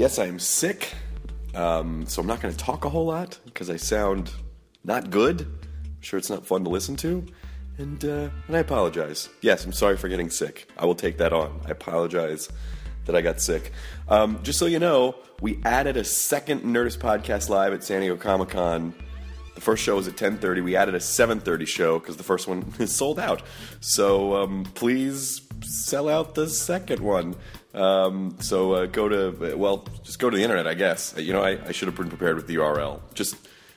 Yes, I am sick, um, so I'm not going to talk a whole lot because I sound not good. I'm sure it's not fun to listen to, and uh, and I apologize. Yes, I'm sorry for getting sick. I will take that on. I apologize that I got sick. Um, just so you know, we added a second Nerdist Podcast live at San Diego Comic Con. The first show was at 10:30. We added a 7:30 show because the first one is sold out. So um, please sell out the second one. Um, so uh, go to well, just go to the internet, I guess. You know, I, I should have been prepared with the URL. Just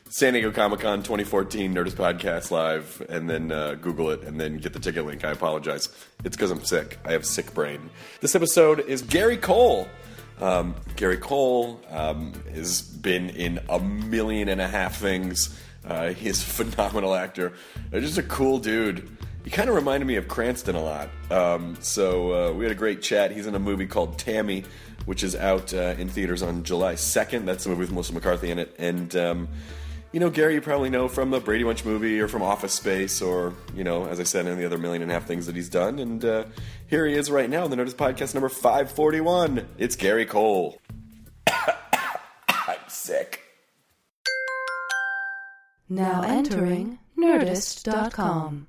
San Diego Comic Con 2014 Nerdist Podcast Live, and then uh, Google it, and then get the ticket link. I apologize. It's because I'm sick. I have a sick brain. This episode is Gary Cole. Um, Gary Cole um, has been in a million and a half things. Uh, he's a phenomenal actor. Uh, just a cool dude. He kind of reminded me of Cranston a lot. Um, so uh, we had a great chat. He's in a movie called Tammy, which is out uh, in theaters on July 2nd. That's the movie with Melissa McCarthy in it. And, um, you know, Gary, you probably know from the Brady Bunch movie or from Office Space or, you know, as I said, any of the other million and a half things that he's done. And uh, here he is right now in the Nerdist Podcast number 541. It's Gary Cole. I'm sick. Now entering Nerdist.com.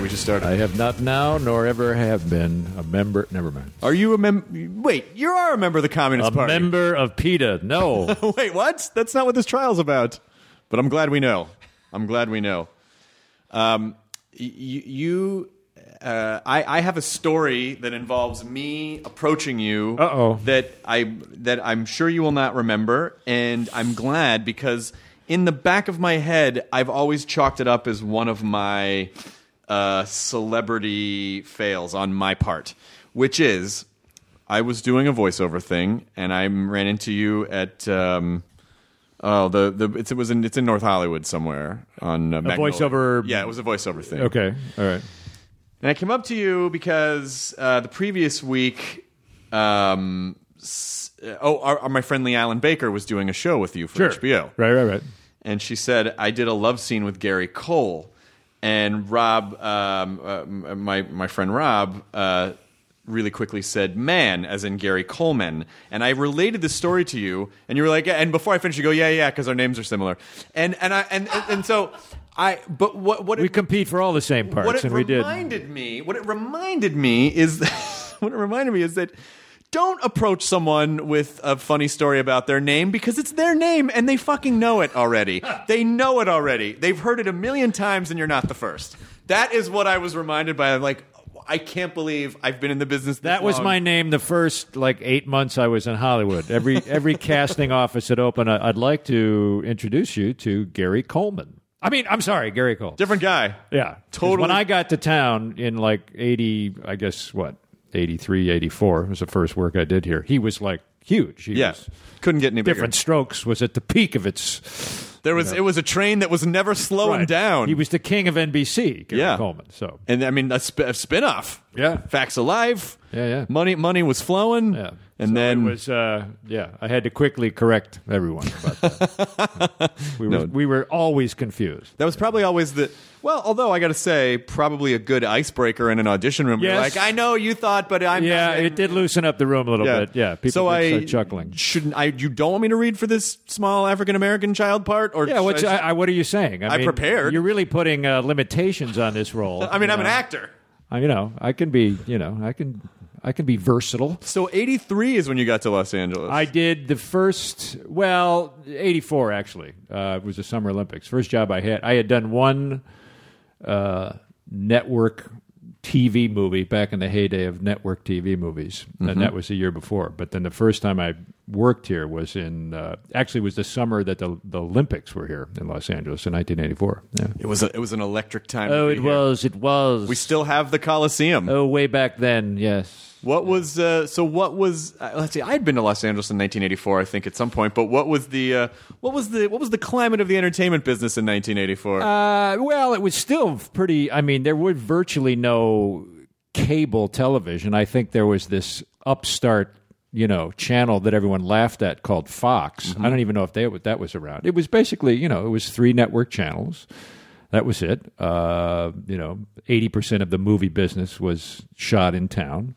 We just started. I have not now, nor ever have been a member. Never mind. Are you a mem? Wait, you are a member of the Communist A Party. member of PETA. No. Wait, what? That's not what this trial's about. But I'm glad we know. I'm glad we know. Um, y- you, uh, I, I have a story that involves me approaching you. Uh-oh. That I that I'm sure you will not remember, and I'm glad because in the back of my head, I've always chalked it up as one of my uh, celebrity fails on my part, which is I was doing a voiceover thing, and I ran into you at. Um, Oh, the the it's, it was in it's in North Hollywood somewhere on uh, Magnolia. voiceover- Yeah, it was a voiceover thing. okay. All right. And I came up to you because uh, the previous week, um, s- oh, our, our- my friend Leigh-Allyn Baker was doing a show with you for Sure. HBO, Right, right, right. and she said I did a love scene with Gary Cole, and Rob, um, uh, my my friend Rob. Uh, Really quickly said "man" as in Gary Coleman, and I related the story to you, and you were like, yeah, and before I finished, you go, "Yeah, yeah," because our names are similar, and and I and and, and so I, but what what We it- compete for all the same parts, what it and we did. reminded me, what it reminded me is, what it reminded me is that don't approach someone with a funny story about their name because it's their name and they fucking know it already. they know it already. They've heard it a million times and you're not the first. That is what I was reminded by. I'm like, I can't believe I've been in the business. This That was long. my name the first like eight months I was in Hollywood. Every every casting office that opened, I- I'd like to introduce you to Gary Coleman. I mean, I'm sorry, Gary Cole. different guy. Yeah, Totally. When I got to town in like eighty, I guess what 83, 84 was the first work I did here. He was like huge. He Yeah, couldn't get any bigger. Diff'rent Strokes was at the peak of its. There was it was a train that was never slowing Right. down. He was the king of NBC. Gary Yeah. Coleman. So and I mean a, sp- a spin-off Yeah. Facts of Life. Yeah, yeah. Money, money was flowing. Yeah. And So then it was, uh, yeah, I had to quickly correct everyone about that. we, were, No. we were always confused. that was probably always the. Well, although I got to say, probably a good icebreaker in an audition room. You're Yes. like, I know you thought, but I'm. yeah, it did loosen up the room a little bit. Yeah, people so I chuckling. Shouldn't I? You don't want me to read for this small African American child part, or Yeah, what's, I, I, what are you saying? I mean, prepared. You're really putting uh, limitations on this role. I mean, I'm an actor. I, you know, I can be, you know, I can, I can be versatile. So 83 is when you got to Los Angeles. I did the first, well, 84 actually. Uh, it was the Summer Olympics. First job I had. I had done one uh, network TV movie back in the heyday of network TV movies, and that was the year before. But then the first time I worked here was in, uh, actually, was the summer that the, the Olympics were here in Los Angeles in 1984. Yeah. it was a, it was an electric time. Oh, it here. was. It was. We still have the Coliseum. Oh, way back then, yes. What was uh, so? What was? Uh, let's see. I had been to Los Angeles in 1984, I think, at some point. But what was the uh, what was the what was the climate of the entertainment business in 1984? Uh, well, it was still pretty. I mean, there was virtually no cable television. I think there was this upstart, you know, channel that everyone laughed at called Fox. I don't even know if they that was around. It was basically, you know, it was three network channels. That was it. Uh, you know, eighty percent of the movie business was shot in town,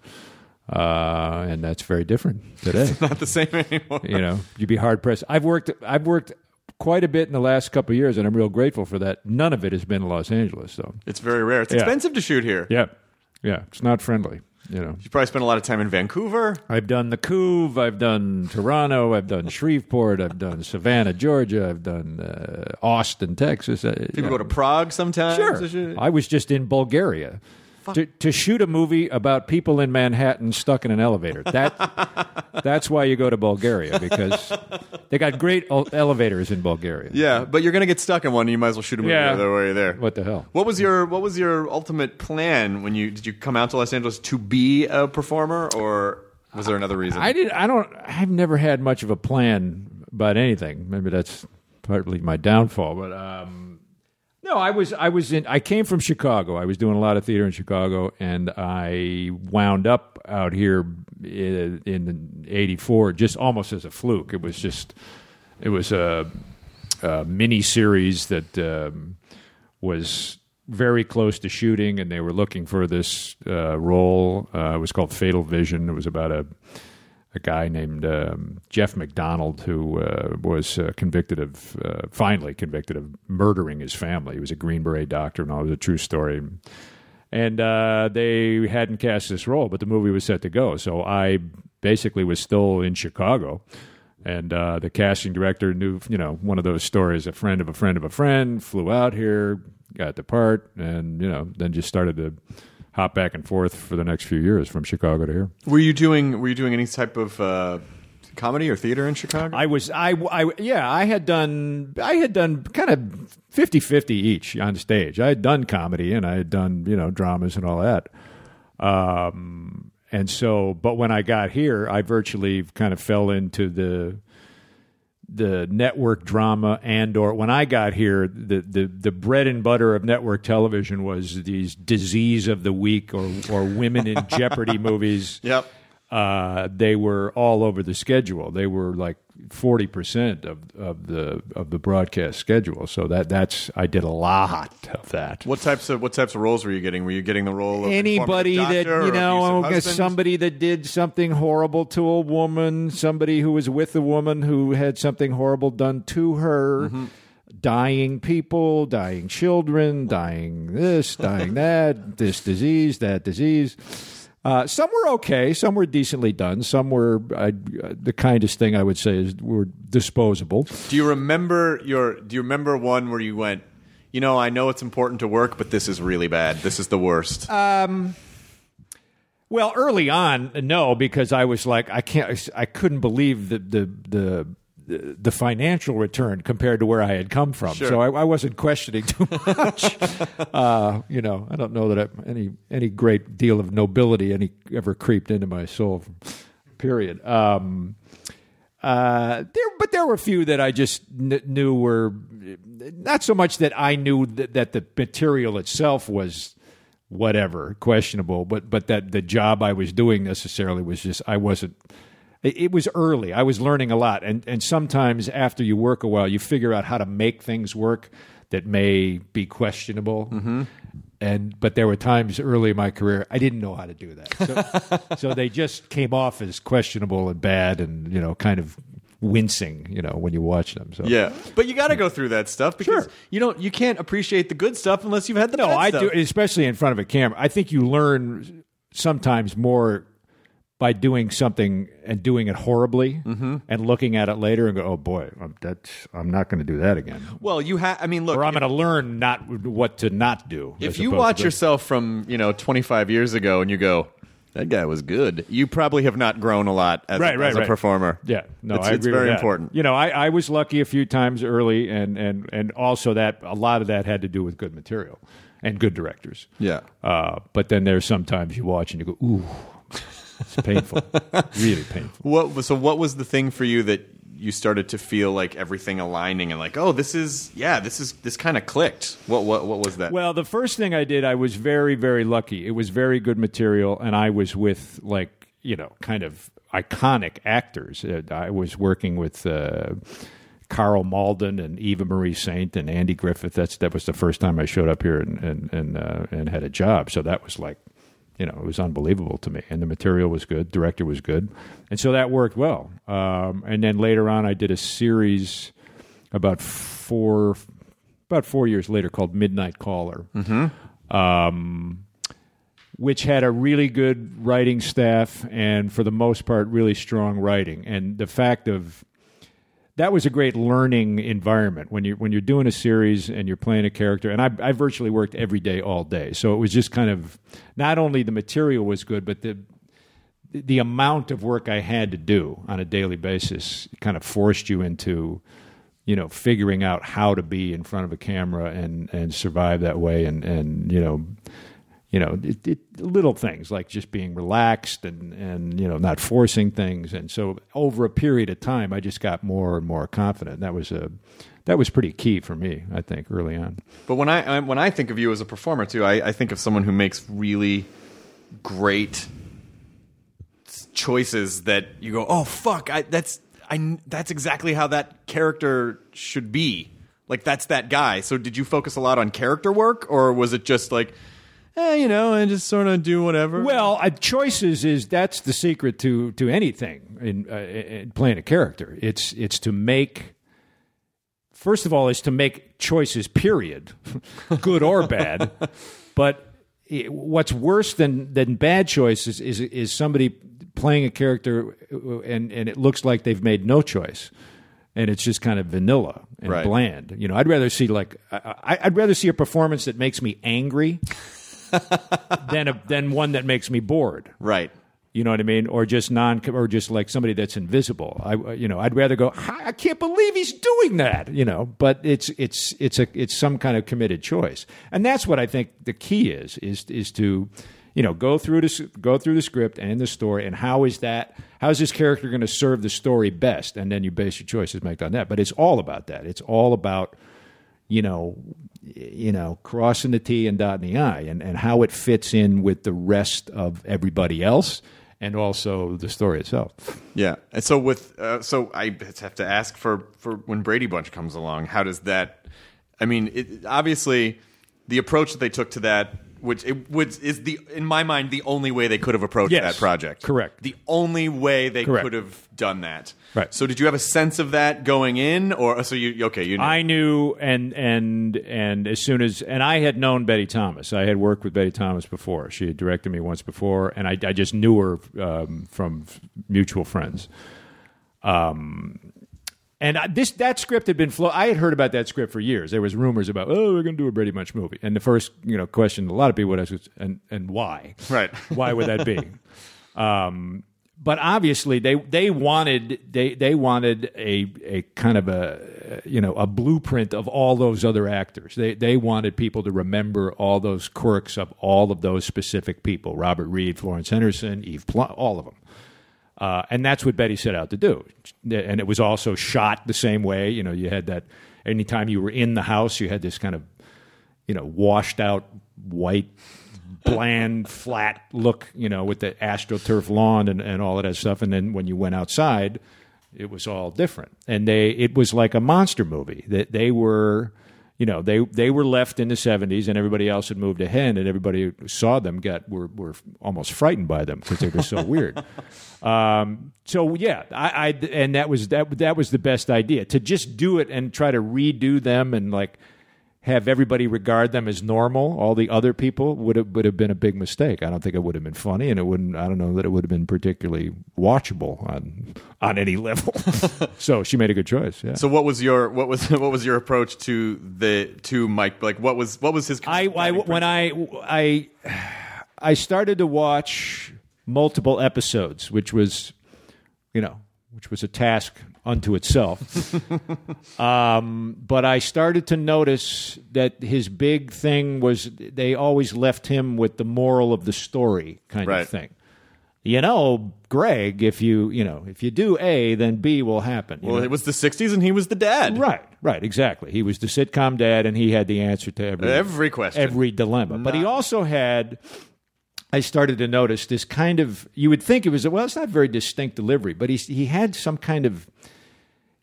uh, and that's very different today. Not the same anymore. you know, you'd be hard pressed. I've worked. I've worked quite a bit in the last couple of years, and I'm real grateful for that. None of it has been in Los Angeles, though. It's very rare. It's Yeah. expensive to shoot here. Yeah, yeah, it's not friendly. You know, You probably spent a lot of time in Vancouver. I've done the Couve, I've done Toronto, I've done Shreveport, I've done Savannah, Georgia, I've done uh, Austin, Texas. Uh, People yeah. go to Prague sometimes. Sure. I was just in Bulgaria. To, to shoot a movie about people in Manhattan stuck in an elevator. That that's why you go to Bulgaria because they got great elevators in Bulgaria. Yeah, but you're gonna get stuck in one. and You might as well shoot a movie Yeah. the way there. What the hell? What was your What was your ultimate plan when you did you come out to Los Angeles to be a performer, or was there another reason? I did. I don't. I've never had much of a plan about anything. Maybe that's partly my downfall. But um, no, I was. I was in. I came from Chicago. I was doing a lot of theater in Chicago, and I wound up out here in, in '84 just almost as a fluke. It was just. It was a, a mini series that um, was very close to shooting, and they were looking for this uh, role. Uh, it was called Fatal Vision. It was about a a guy named um, Jeff McDonald who uh, was uh, convicted of, uh, finally convicted of murdering his family. He was a Green Beret doctor, and all. It was a true story. And uh, they hadn't cast this role, but the movie was set to go. So I basically was still in Chicago. And uh, the casting director knew, you know, one of those stories, a friend of a friend of a friend flew out here, got the part, and, you know, then just started to hop back and forth for the next few years from Chicago to here. were you doing Were you doing any type of uh, comedy or theater in Chicago? I was I, I yeah I had done I had done kind of 50-50 each on stage. I had done comedy and I had done you know dramas and all that. Um, and so, but when I got here, I virtually kind of fell into the the network drama and or when I got here, the, the, the bread and butter of network television was these disease of the week or, or women in jeopardy movies Yep. uh, they were all over the schedule. They were like forty percent of, of the of the broadcast schedule. So that that's I did a lot of that. What types of What types of roles were you getting? Were you getting the role of Anybody that you know, somebody that did something horrible to a woman, somebody who was with a woman who had something horrible done to her. Mm-hmm. Dying people, dying children, dying this, dying that, this disease, that disease. Uh, some were okay. Some were decently done. Some were uh, the kindest thing I would say is were disposable. Do you remember your? Do you remember one where you went? You know, I know it's important to work, but this is really bad. This is the worst. Um, Well, early on, no, because I was like, I can't, I couldn't believe the the the. The financial return compared to where I had come from, Sure. so I, I wasn't questioning too much. uh, you know, I don't know that I, any any great deal of nobility any ever creeped into my soul. Period. Um, Uh, there, but there were a few that I just kn- knew were not so much that I knew that, that the material itself was whatever questionable but but that the job i was doing necessarily was just i wasn't it, was early i was learning a lot and and sometimes after you work a while you figure out how to make things work that may be questionable mm-hmm. and but there were times early in my career i didn't know how to do that so, so they just came off as questionable and bad and you know kind of wincing you know when you watch them so Yeah, but you got to go through that stuff because Sure. you don't you can't appreciate the good stuff unless you've had the No, I stuff. do, especially in front of a camera. I think you learn sometimes more by doing something and doing it horribly, Mm-hmm. and looking at it later and go, "Oh boy, I'm, that's I'm not going to do that again." Well, you have. I mean, look. Or I'm going to learn not what to not do. if you watch yourself from you know 25 years ago and you go that guy was good you probably have not grown a lot as, Right, a, right, as a performer Yeah, no, it's, I it's agree very important You know, I, I was lucky a few times early, and and and also that a lot of that had to do with good material and good directors. Yeah. Uh, but then there's sometimes you watch and you go, ooh, it's painful, really painful. what so what was the thing for you that you started to feel like everything aligning and like oh this is yeah this is this kind of clicked what what what was that Well, the first thing I did, I was very, very lucky. It was very good material, and I was with like you know, kind of iconic actors. Uh, I was working with. Uh, Karl Malden and Eva Marie Saint and Andy Griffith. That's that was the first time I showed up here and and and, uh, and had a job. So that was like, you know, it was unbelievable to me. And the material was good, director was good, and so that worked well. Um, and then later on, I did a series about four about four years later called Midnight Caller, um, which had a really good writing staff and for the most part really strong writing. And the fact of that was a great learning environment when you're when you're doing a series and you're playing a character. And I, I virtually worked every day, all day, so it was just kind of not only the material was good, but the the amount of work I had to do on a daily basis kind of forced you into, you know, figuring out how to be in front of a camera and and survive that way, and and you know, you know, it, it, little things like just being relaxed and and you know not forcing things, and so over a period of time, I just got more and more confident. That was a that was pretty key for me, I think, early on. but when I when I think of you as a performer too I, I think of someone who makes really great choices that you go oh fuck I, that's I that's exactly how that character should be like that's that guy so did you focus a lot on character work or was it just like eh, you know and just sort of do whatever Well, uh, choices is that's the secret to to anything in, uh, in playing a character. It's it's to make. First of all, is to make choices. Period, good or bad. But it, what's worse than than bad choices is is somebody playing a character uh, and and it looks like they've made no choice. And it's just kind of vanilla and Right. bland. You know, I'd rather see like I, I- I'd rather see a performance that makes me angry than a, than one that makes me bored. right You know what I mean? Or just non, or just like somebody that's invisible. I, uh, you know, I'd rather go. I can't believe he's doing that. You know, but it's it's it's a it's some kind of committed choice, and that's what I think the key is is is to, you know, go through this go through the script and the story, and how is that? How is this character going to serve the story best? And then you base your choices make on that. But it's all about that. It's all about you know, you know, crossing the T and dotting the I, and, and how it fits in with the rest of everybody else, and also the story itself. Yeah, and so with uh, so I have to ask for for when Brady Bunch comes along, how does that? I mean, it, obviously, the approach that they took to that, which it would is the in my mind the only way they could have approached Yes, that project. correct. The only way they Correct. could have done that. Right. So did you have a sense of that going in, or so you okay? You knew. I knew, and and and as soon as, and I had known Betty Thomas. I had worked with Betty Thomas before. She had directed me once before, and I, I just knew her um, from mutual friends. Um, and I, this that script had been flow. I had heard about that script for years. There was rumors about, oh, we're going to do a Brady Bunch movie. And the first, you know, question a lot of people would ask was, and and why? Right. Why would that be? um, but obviously, they they wanted they they wanted a a kind of a you know a blueprint of all those other actors. They they wanted people to remember all those quirks of all of those specific people: Robert Reed, Florence Henderson, Eve Plumb, all of them. Uh, and that's what Betty set out to do. And it was also shot the same way. You know, you had that anytime you were in the house, you had this kind of, you know, washed out white bland, flat look, you know, with the astroturf lawn and, and all of that stuff. And then when you went outside, it was all different. And they it was like a monster movie. That they were you know they they were left in the 70s and everybody else had moved ahead and everybody who saw them got were were almost frightened by them because they were so weird. Um, so yeah I, I and that was that that was the best idea to just do it and try to redo them and like have everybody regard them as normal all the other people would have would have been a big mistake i don't think it would have been funny and it wouldn't i don't know that it would have been particularly watchable on on any level so she made a good choice yeah So what was your what was what was your approach to the to Mike? Like what was what was his? I, I when I I I started to watch multiple episodes, which was, you know, which was a task unto itself. um, but I started to notice that his big thing was they always left him with the moral of the story kind Right. of thing. You know, Greg, if you you know if you do A, then B will happen. well, know? it was the '60s, and he was the dad. Right, right, exactly. He was the sitcom dad, and he had the answer to every Every question. every dilemma. But he also had. I started to notice this kind of. You would think it was well, it's not very distinct delivery, but he he had some kind of.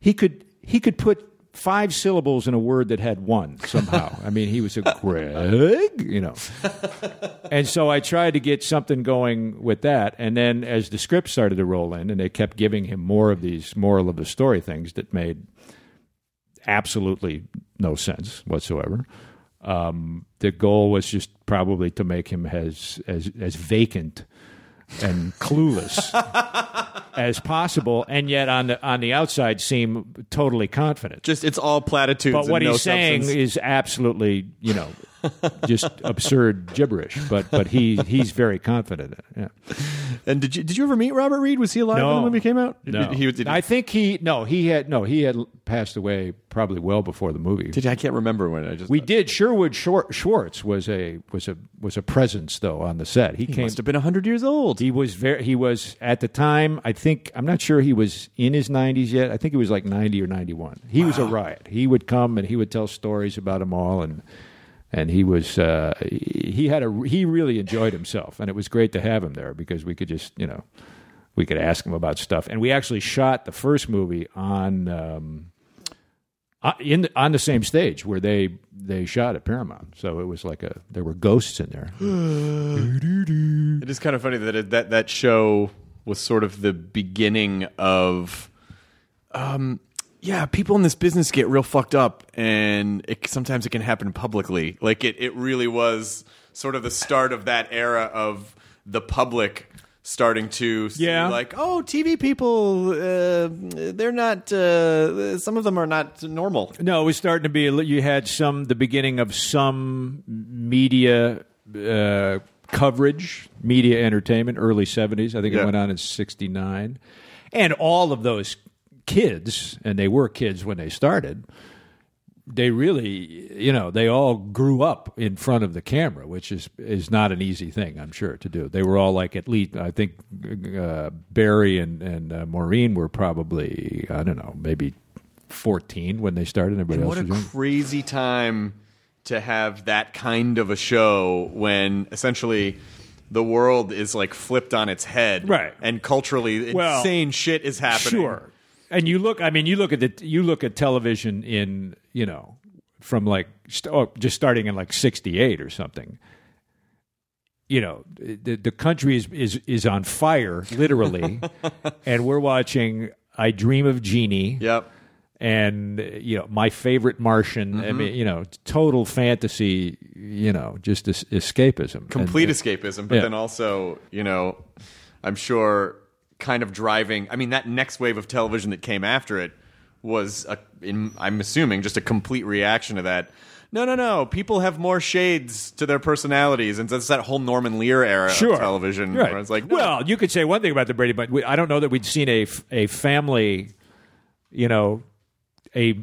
He could he could put five syllables in a word that had one somehow. I mean, he was a Greg, you know. And so I tried to get something going with that. And then as the script started to roll in and they kept giving him more of these moral of the story things that made absolutely no sense whatsoever. Um, the goal was just probably to make him as as as vacant and clueless as possible, and yet on the on the outside seem totally confident. Just it's all platitudes. But what no he's saying is absolutely, you know, just absurd gibberish. But but he he's very confident. in it. Yeah. And did you did you ever meet Robert Reed? Was he alive when the movie came out? No, Did, he, did, I think he no he had no he had passed away probably well before the movie. did- I can't remember when. I just we did Sherwood Schwartz was a was a was a presence though on the set. He, he came. must have been hundred years old. He was very. He was at the time. I think I'm not sure he was in his 90s yet. I think he was like 90 or 91. He was a riot. He would come and he would tell stories about them all, and and he was uh, he he had a he really enjoyed himself, and it was great to have him there because we could just you know we could ask him about stuff, and we actually shot the first movie on. Um, uh, in the, on the same stage where they they shot at Paramount, so it was like a there were ghosts in there. It is kind of funny that it, that that show was sort of the beginning of, um, yeah, people in this business get real fucked up, and it, sometimes it can happen publicly. Like it, it really was sort of the start of that era of the public starting to see Yeah. like oh tv people uh, they're not uh, some of them are not normal No, it was starting to be. You had some the beginning of some media uh, coverage, media entertainment, early seventies. I think Yeah. it went on in sixty nine, and all of those kids, and they were kids when they started. They really, you know, they all grew up in front of the camera, which is is not an easy thing, I'm sure, to do. They were all like at least, I think, uh, Barry and and uh, Maureen were probably, I don't know, maybe 14 when they started. Everybody And else what a was young. crazy time to have that kind of a show when essentially the world is like flipped on its head, Right. And culturally, Well, insane shit is happening. Sure. And you look, I mean, you look at the, you look at television in, you know, from like st- oh, just starting in like 68 or something. You know, the, the country is, is, is on fire, literally. and we're watching I Dream of Jeannie. Yep. and you know my favorite Martian. I mm-hmm. mean, you know, total fantasy. You know, just es- escapism, Complete And- escapism, but yeah. then also, you know, I'm sure kind of driving. I mean, that next wave of television that came after it was, a, in, I'm assuming, just a complete reaction to that. No, no, no. People have more shades to their personalities, and that's that whole Norman Lear era sure. of television. Right. Where it's like, no, well, you could say one thing about the Brady, but we, I don't know that we'd seen a a family, you know, a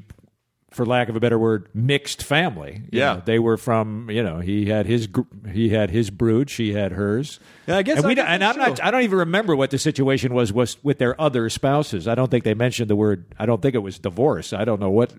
for lack of a better word, mixed family. You Yeah. know, they were from you know he had his he had his brood, she had hers. Yeah, I guess And, I we guess don't- and I'm not. I don't even remember what the situation was was with their other spouses. I don't think they mentioned the word. I don't think it was divorce. I don't know what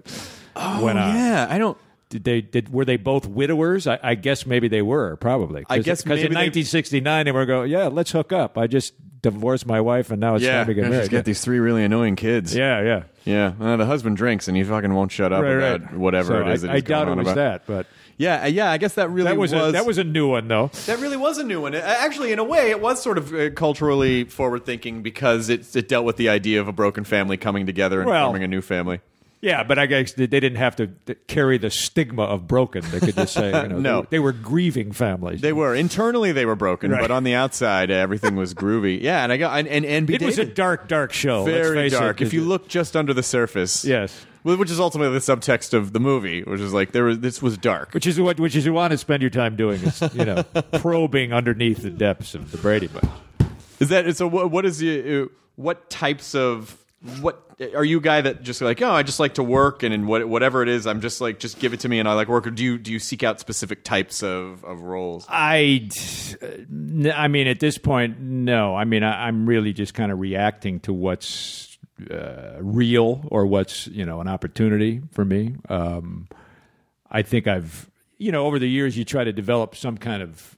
oh, went on. Oh, yeah, I don't. Did they did were they both widowers? I, I guess maybe they were probably. I guess because in maybe they- 1969 they were going, yeah, let's hook up. I just divorced my wife and now it's yeah, time to get I married. just get these three really annoying kids. yeah, yeah. yeah. Uh, the husband drinks and he fucking won't shut up Right, about right. whatever So it is. I, that I he's going doubt it was about. that, but Yeah, uh, yeah. I guess that really that was, a, that was a new one though. That really was a new one. Actually, in a way, it was sort of uh, culturally forward thinking because it, it dealt with the idea of a broken family coming together and Well- forming a new family. Yeah, but I guess they didn't have to carry the stigma of broken. They could just say, you know, No. they, they were grieving families. They were internally they were broken, Right. but on the outside uh, everything was groovy. Yeah, and I got and and, and. It was a dark, dark show. very face it. dark. If you look just under the surface, yes, Well, which is ultimately the subtext of the movie, which is like there was this was dark. which is what which is you want to spend your time doing is you know probing underneath the depths of the Brady Bunch. Is that so? What, what is the, uh, what types of what are you a guy that just like oh I just like to work and in what, whatever it is I'm just like just give it to me and I like work or do you do you seek out specific types of, of roles? I I mean, at this point, no. I mean, I, I'm really just kind of reacting to what's uh, real or what's you know an opportunity for me. Um, I think I've, you know, over the years, you try to develop some kind of,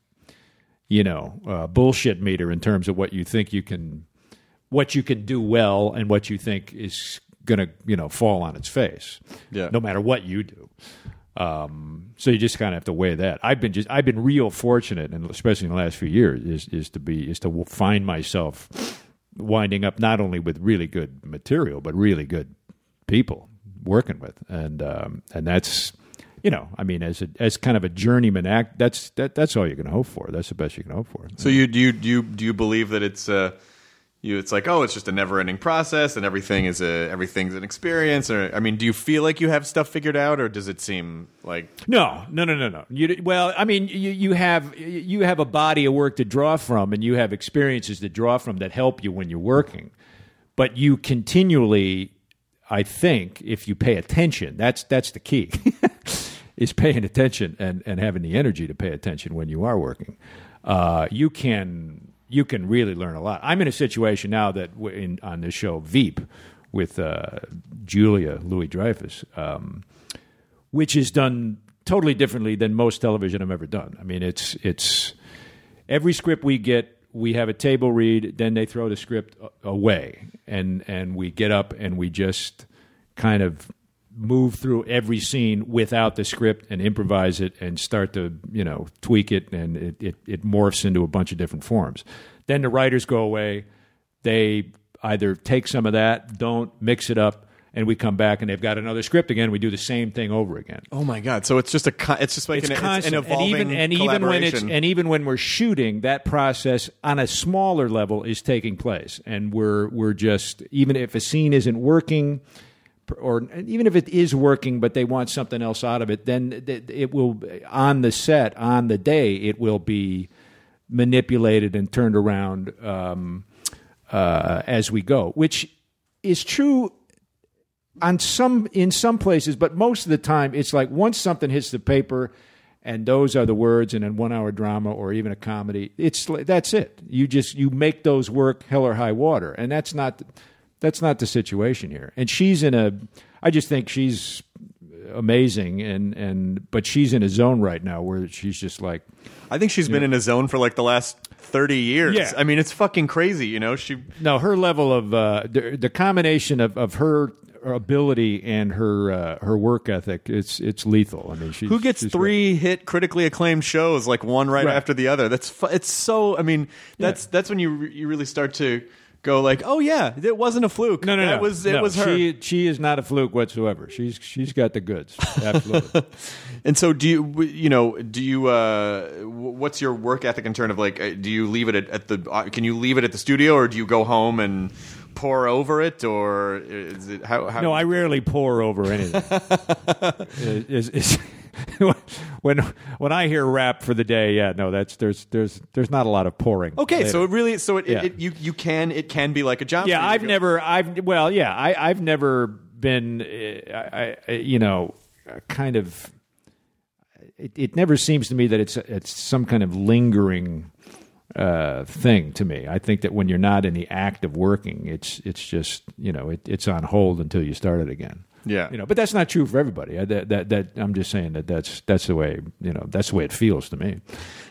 you know, uh, bullshit meter in terms of what you think you can, what you can do well, and what you think is going to, you know, fall on its face. Yeah. No matter what you do. Um, so you just kind of have to weigh that. I've been just I've been real fortunate, and especially in the last few years, is is to be is to find myself winding up not only with really good material, but really good people working with, and um, and that's you know, I mean, as a as kind of a journeyman act, that's that that's all you can hope for. That's the best you can hope for. So you do you do you, do you believe that it's uh you it's like oh it's just a never ending process and everything is a everything's an experience or I mean do you feel like you have stuff figured out or does it seem like No, no, no, no, no. You, well, I mean, you, you have you have a body of work to draw from, and you have experiences to draw from that help you when you're working. But you continually, I think, if you pay attention, that's that's the key, is paying attention and and having the energy to pay attention when you are working. Uh, you can you can really learn a lot. I'm in a situation now that in, on this show Veep with uh, Julia Louis Dreyfus. Um, which is done totally differently than most television I've ever done. I mean, it's it's every script we get, we have a table read, then they throw the script away, and and we get up and we just kind of move through every scene without the script and improvise it and start to you know tweak it and it, it, it morphs into a bunch of different forms. Then the writers go away. They either take some of that don't mix it up and we come back and they've got another script again. We do the same thing over again. Oh my god. So it's just a it's just like it's an, constant. it's an evolving and even and even when it's and even when we're shooting, that process on a smaller level is taking place, and we're we're just even if a scene isn't working. Or even if it is working, but they want something else out of it, then it will on the set on the day it will be manipulated and turned around um, uh, as we go, which is true on some in some places, but most of the time it's like once something hits the paper and those are the words in a one hour drama or even a comedy, it's that's it. You just you make those work hell or high water. And that's not that's not the situation here. And she's in a I just think she's amazing and and but she's in a zone right now where she's just like I think she's been in a zone for like the last 30 years. Yeah. I mean, it's fucking crazy, you know? She No, her level of uh, the, the combination of, of her ability and her uh, her work ethic, it's it's lethal. I mean, she's, Who gets she's three hit critically acclaimed shows like one right, Right. after the other? That's fu- it's so I mean, that's that's when you you really start to go like, "Oh yeah, it wasn't a fluke. No, no, that no. was it No, was her." She she is not a fluke whatsoever. She's she's got the goods. Absolutely. And so, do you you know? Do you? Uh, what's your work ethic in terms of like? Uh, do you leave it at, at the? Uh, can you leave it at the studio, or do you go home and pour over it, or is it how? how no, I rarely pour over anything. Is- is- when when I hear rap for the day, yeah, no, that's there's there's there's not a lot of pouring. Okay, later. so it really, so it, Yeah. it, you you can it can be like a job. yeah for you to i've never i've well yeah I, i've never been uh, I, I, you know kind of it, it never seems to me that it's it's some kind of lingering uh, thing to me i think that when you're not in the act of working it's it's just you know it, it's on hold until you start it again Yeah. you know, but that's not true for everybody. I, that, that that I'm just saying that that's that's the way you know that's the way it feels to me.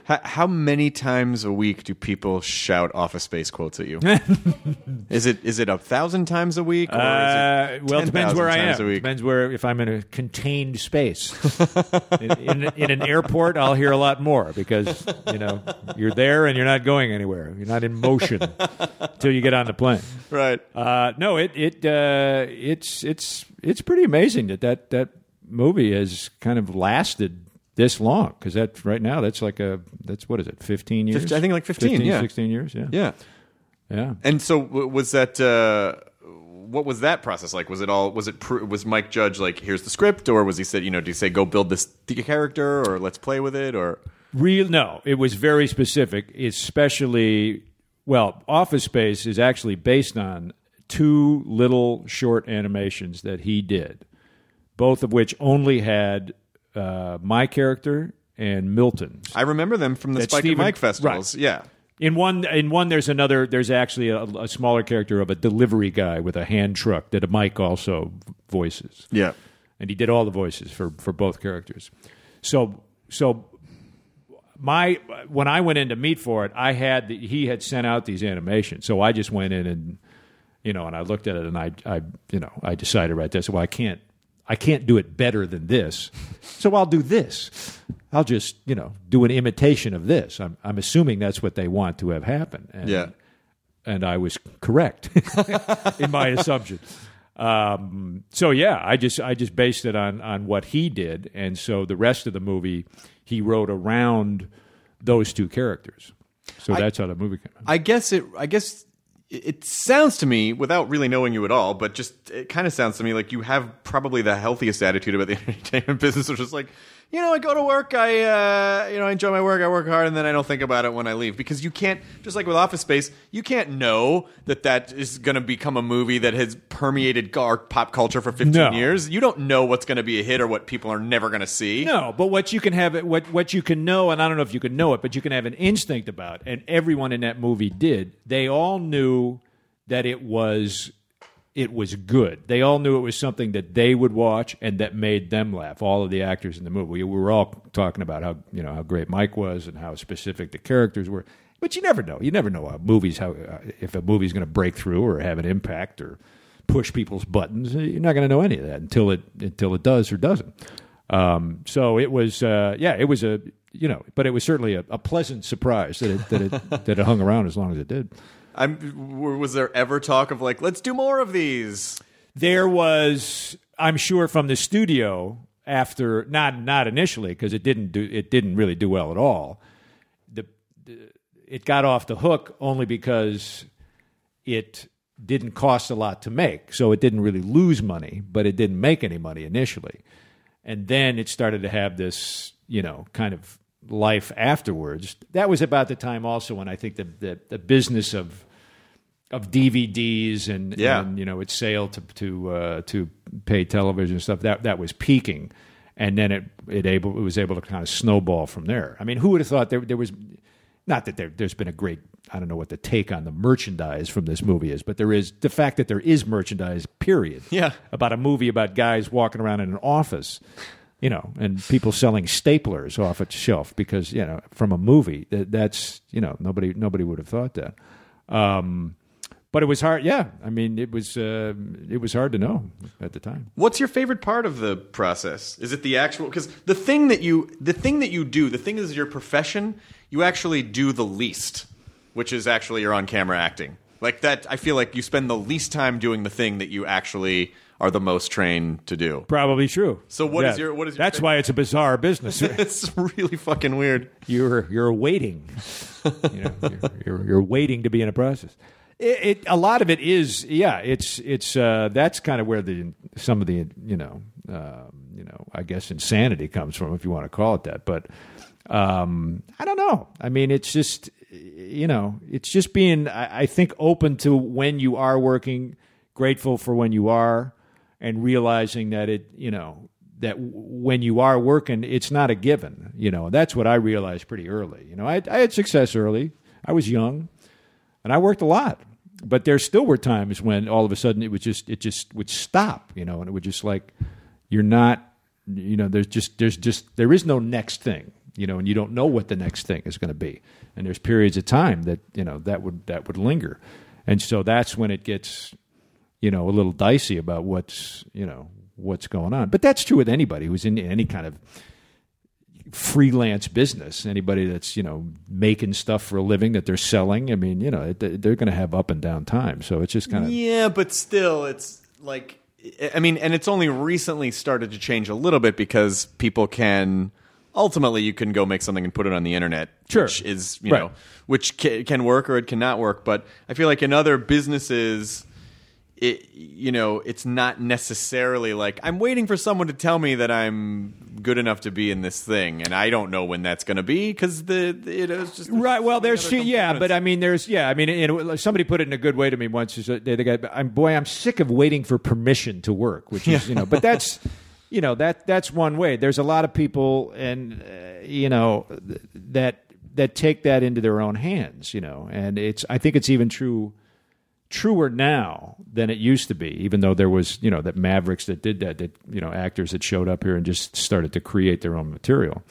How, how many times a week do people shout Office Space quotes at you? is it is it a thousand times a week? Or Uh, is it well, it depends 10,000 where I am. Depends where if I'm in a contained space. in, in, in an airport, I'll hear a lot more because you know you're there and you're not going anywhere. You're not in motion until you get on the plane. Right. Uh, no, it it uh, it's it's it's pretty amazing that that that movie has kind of lasted this long because that right now that's like a that's what is it 15 years Fifty- I think like 15, yeah. 16 years yeah Yeah. yeah And so was that? Uh, what was that process like? Was it all? Was it? Was Mike Judge like, "Here's the script," or was he said, you know, do you say, "Go build this character," or "Let's play with it," or Real no, it was very specific, especially well, Office Space is actually based on two little short animations that he did, both of which only had uh, my character and Milton's. I remember them from the Spike Stephen- and Mike festivals. right. Yeah. In one, in one, there's another. There's actually a, a smaller character of a delivery guy with a hand truck that Mike also voices Yeah. and he did all the voices for for both characters. So so my when I went in to meet for it, I had the, he had sent out these animations, so I just went in and you know and I looked at it and I I you know I decided right there. So well, I can't I can't do it better than this, so I'll do this. I'll just you know do an imitation of this. I'm I'm assuming that's what they want to have happen. And, Yeah. and I was correct in my assumption. Um, so yeah, I just I just based it on on what he did, and so the rest of the movie he wrote around those two characters. So that's how the movie came. out. I guess it. I guess it sounds to me, without really knowing you at all, but just it kind of sounds to me like you have probably the healthiest attitude about the entertainment business, which is like, you know, I go to work, I, uh, you know, I enjoy my work, I work hard, and then I don't think about it when I leave because you can't. Just like with Office Space, you can't know that that is going to become a movie that has permeated our pop culture for fifteen No. years. You don't know what's going to be a hit or what people are never going to see. No, but what you can have, what what you can know, and I don't know if you can know it, but you can have an instinct about, and everyone in that movie did. They all knew that it was it was good. They all knew it was something that they would watch and that made them laugh. All of the actors in the movie, we were all talking about how you know how great Mike was and how specific the characters were. But you never know. You never know how movies how uh, if a movie's going to break through or have an impact or push people's buttons. You're not going to know any of that until it until it does or doesn't. Um, so it was, uh, yeah, it was a you know, but it was certainly a, a pleasant surprise that it that it that it hung around as long as it did. I'm. Was there ever talk of like, let's do more of these? There was, I'm sure, from the studio after not not initially because it didn't do it didn't really do well at all. The, the it got off the hook only because it didn't cost a lot to make, so it didn't really lose money, but it didn't make any money initially, and then it started to have this you know kind of life afterwards. That was about the time also when I think the the, the business of of DVDs and, Yeah. and you know its sale to to uh, to pay television and stuff that that was peaking, and then it it able it was able to kind of snowball from there. I mean, who would have thought there there was not that there there's been a great I don't know what the take on the merchandise from this movie is, but there is the fact that there is merchandise. Period. Yeah. about a movie about guys walking around in an office. You know, and people selling staplers off its shelf because you know from a movie that, that's you know nobody nobody would have thought that. Um, but it was hard. Yeah, I mean, it was uh, it was hard to know at the time. What's your favorite part of the process? Is it the actual? Because the thing that you, the thing that you do, the thing is your profession. You actually do the least, which is actually your on-camera acting. Like that, I feel like you spend the least time doing the thing that you actually are the most trained to do. Probably true. So what is your- what is your That's favorite- why it's a bizarre business. It's really fucking weird. you're you're waiting. You know, you're, you're, you're waiting to be in a process. It, it a lot of it is yeah. It's it's uh, that's kind of where the some of the you know um, you know I guess insanity comes from if you want to call it that. But um, I don't know. I mean, it's just you know it's just being I, I think open to when you are working, grateful for when you are, and realizing that it you know that when you are working, it's not a given. You know, that's what I realized pretty early. You know, I, I had success early. I was young, and I worked a lot. but there still were times when all of a sudden it was just it just would stop, you know, and it would just like you're not, you know, there's just there's just there is no next thing, you know, and you don't know what the next thing is going to be, and there's periods of time that you know that would that would linger, and so that's when it gets, you know, a little dicey about what's you know what's going on. But that's true with anybody who's in any kind of freelance business. Anybody that's you know making stuff for a living that they're selling. I mean, you know, they- they're going to have up and down times. So it's just kind of Yeah, but still, it's like I mean, and it's only recently started to change a little bit because people can ultimately you can go make something and put it on the internet, Sure. which is you Right. know which can work or it cannot work. But I feel like in other businesses. It, you know, it's not necessarily like I'm waiting for someone to tell me that I'm good enough to be in this thing, and I don't know when that's going to be because the it is just Right. Well, there's yeah, but. I mean, there's yeah. I mean, it, somebody put it in a good way to me once. They, they got, I'm boy, I'm sick of waiting for permission to work, which is you know, but that's you know that that's one way. There's a lot of people, and uh, you know th- that that take that into their own hands, you know, and it's I think it's even true truer now than it used to be even though there was you know that mavericks that did that that you know actors that showed up here and just started to create their own material.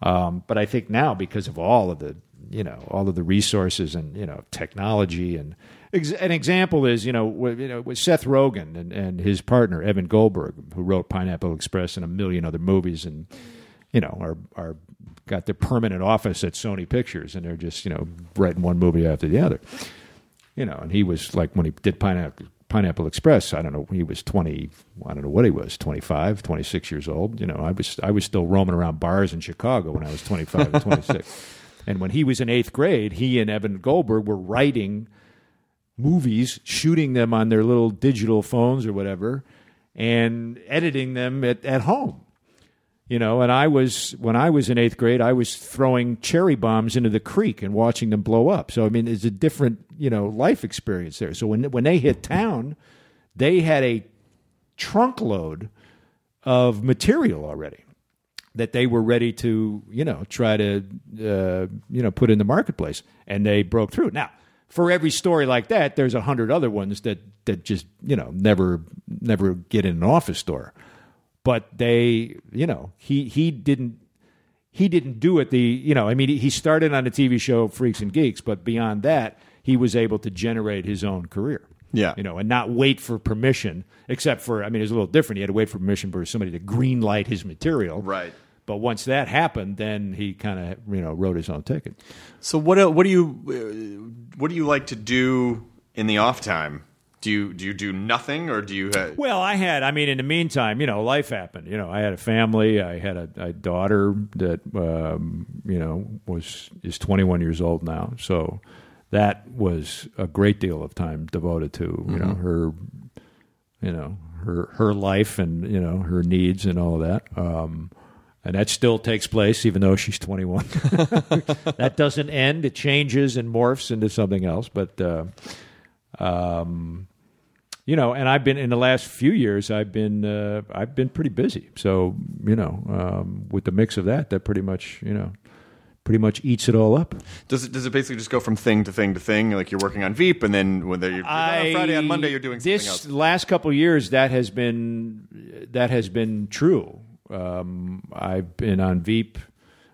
Um, but i think now because of all of the you know all of the resources and you know technology and an example is you know with, you know with Seth Rogen and, and his partner Evan Goldberg who wrote Pineapple Express and a million other movies and you know are are got their permanent office at Sony Pictures and they're just you know writing one movie after the other you know, and he was like when he did Pineapple Pineapple Express, I don't know, he was 20, I don't know what he was, 25, 26 years old. You know, I was I was still roaming around bars in Chicago when I was 25 and 26. and when he was in 8th grade, he and Evan Goldberg were writing movies, shooting them on their little digital phones or whatever, and editing them at, at home. You know, and I was when I was in eighth grade, I was throwing cherry bombs into the creek and watching them blow up. So I mean, it's a different you know life experience there. So when when they hit town, they had a trunk load of material already that they were ready to you know try to uh, you know put in the marketplace, and they broke through. Now, for every story like that, there's a hundred other ones that that just you know never never get in an office store but they you know he he didn't he didn't do it the you know i mean he started on a tv show freaks and geeks but beyond that he was able to generate his own career Yeah. you know and not wait for permission except for i mean it's a little different he had to wait for permission for somebody to green light his material Right. but once that happened then he kind of you know wrote his own ticket So what what do you uh, what do you like to do in the off time? Do you do you do nothing or do you uh, Well, I had. I mean, in the meantime, you know, life happened. You know, I had a family. I had a, a daughter that um, you know was is 21 years old now. So that was a great deal of time devoted to you know her, you know her her life and you know her needs and all of that. Um, and that still takes place even though she's 21. that doesn't end. It changes and morphs into something else. But uh, um, you know, and I've been in the last few years. I've been uh, I've been pretty busy. So you know, um, with the mix of that, that pretty much you know, pretty much eats it all up. does it does it basically just go from thing to thing to thing? Like you're working on Veep and then when you're, you're on Friday on Monday you're doing something this else. last couple of years that has been that has been true. Um, I've been on Veep.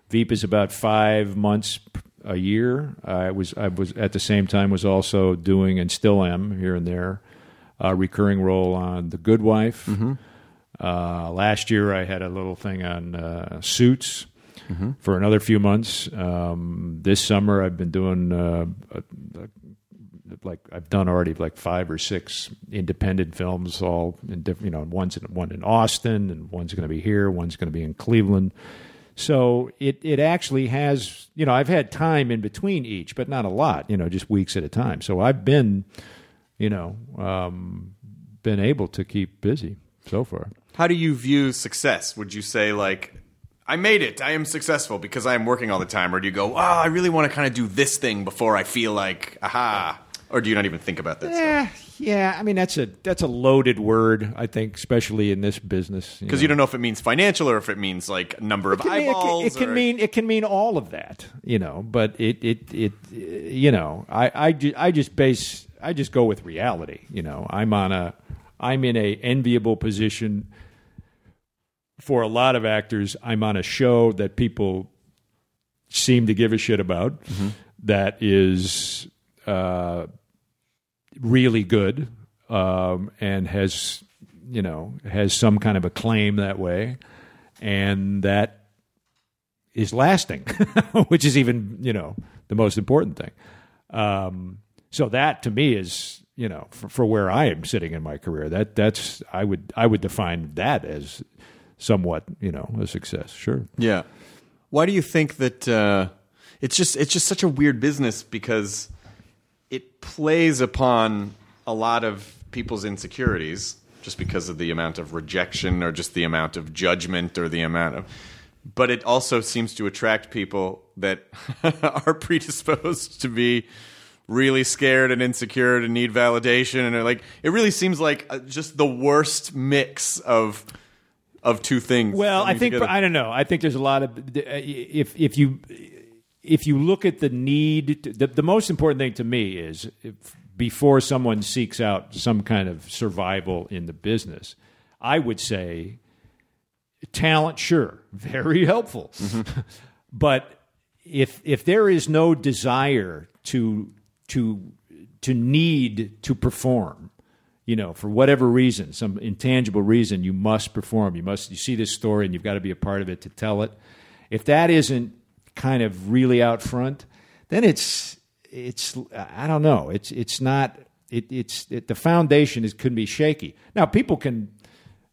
Veep is about five months a year. I was I was at the same time was also doing and still am here and there a recurring role on The Good Wife. Uh, last year I had a little thing on uh, Suits. For another few months. Um, this summer, I've been doing uh, a, a like I've done already like five or six independent films, all in different. You know, one's in, one in Austin, and one's going to be here, one's going to be in Cleveland. So it it actually has. You know, I've had time in between each, but not a lot. You know, just weeks at a time. So I've been, you know, um, been able to keep busy so far. How do you view success? Would you say like I made it, I am successful because I am working all the time, or do you go, oh, I really want to kind of do this thing before I feel like, aha, or do you not even think about that? stuff? Yeah, yeah. I mean, that's a that's a loaded word. I think, especially in this business, Because you don't know if it means financial or if it means like number of mean- eyeballs. it can, it can mean it can mean all of that, you know. But it it it you know, I I, I just base I just go with reality. You know, I'm on a I'm in a enviable position for a lot of actors. I'm on a show that people seem to give a shit about. that is uh, really good um, and has you know has some kind of acclaim that way, and that is lasting, which is even you know the most important thing. Um, so that to me is you know for, for where I am sitting in my career. That that's I would I would define that as somewhat you know a success. Sure. Yeah. Why do you think that uh, it's just it's just such a weird business because it plays upon a lot of people's insecurities just because of the amount of rejection or just the amount of judgment or the amount of but it also seems to attract people that are predisposed to be really scared and insecure and need validation and like it really seems like uh, just the worst mix of of two things Well, I think together. I don't know. I think there's a lot of if if you if you look at the need, the, the most important thing to me is if, before someone seeks out some kind of survival in the business, I would say talent, sure, very helpful, but if if there is no desire to to to need to perform. You know for whatever reason some intangible reason you must perform. You must you see this story and you've got to be a part of it to tell it. If that isn't kind of really out front then it's it's i don't know. It's it's not it, it's it, the foundation is could be shaky. Now people can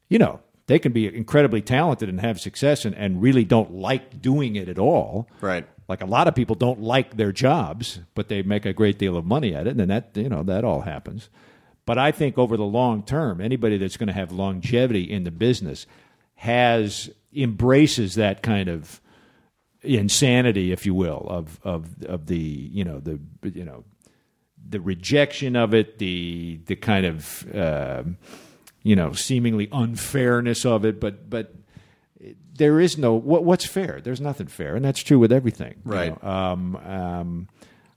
you know they can be incredibly talented and have success and, and really don't like doing it at all. Right. Like a lot of people don't like their jobs but they make a great deal of money at it and that you know that all happens. But i think over the long term anybody that's going to have longevity in the business has embraces that kind of insanity if you will of of of the you know the you know the rejection of it the the kind of um you know seemingly unfairness of it. But but there is no what, what's fair. There's nothing fair, and that's true with everything. you Right. know. Um, um,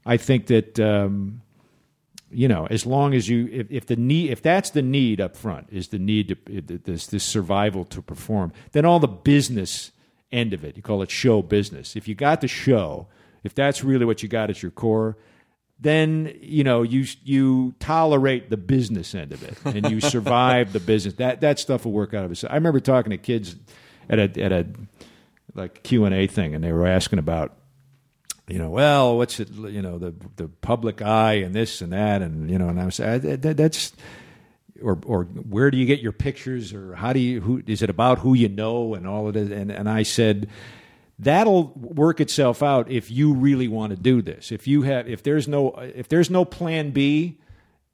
I think that um, you know, as long as you, if, if the need, if that's the need up front, is the need to this this survival to perform, then all the business end of it, you call it show business. If you got the show, if that's really what you got at your core, then you know you you tolerate the business end of it and you survive the business. That that stuff will work out of itself. I remember talking to kids at a at a like Q and A thing, and they were asking about you know, well, what's it, you know, the the public eye and this and that, and you know, and I was that, that's, or or where do you get your pictures, or how do you who is it about who you know and all of it, and and I said that'll work itself out if you really want to do this. If you have, if there's no, if there's no plan B,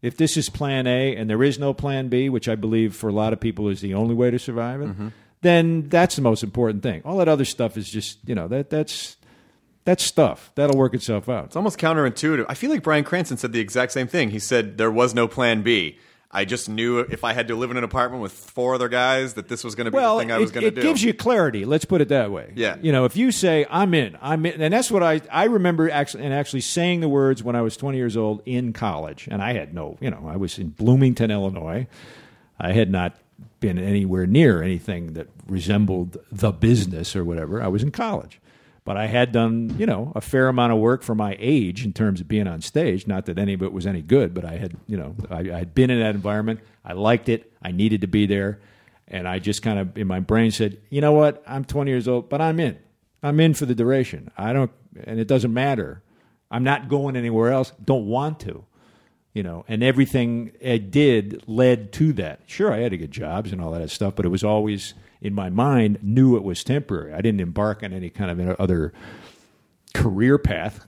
if this is plan A and there is no plan B, which I believe for a lot of people is the only way to survive it, mm-hmm. Then that's the most important thing. All that other stuff is just, you know, that that's that's stuff. That'll work itself out. It's almost counterintuitive. I feel like Bryan Cranston said the exact same thing. He said there was no plan B. I just knew if I had to live in an apartment with four other guys that this was going to be well, the thing I was going to do. it gives you clarity. Let's put it that way. Yeah. You know, if you say I'm in, I'm in, and that's what I I remember actually and actually saying the words when I was 20 years old in college, and I had no, you know, I was in Bloomington, Illinois. I had not been anywhere near anything that resembled the business or whatever. I was in college. But I had done, you know, a fair amount of work for my age in terms of being on stage. Not that any of it was any good, but I had, you know, I, I had been in that environment. I liked it. I needed to be there. And I just kind of, in my brain, said, you know what? I'm 20 years old, but I'm in. I'm in for the duration. I don't, and it doesn't matter. I'm not going anywhere else. Don't want to you know, and everything I did led to that. Sure, I had to get jobs and all that stuff, but it was always in my mind knew it was temporary. I didn't embark on any kind of other career path,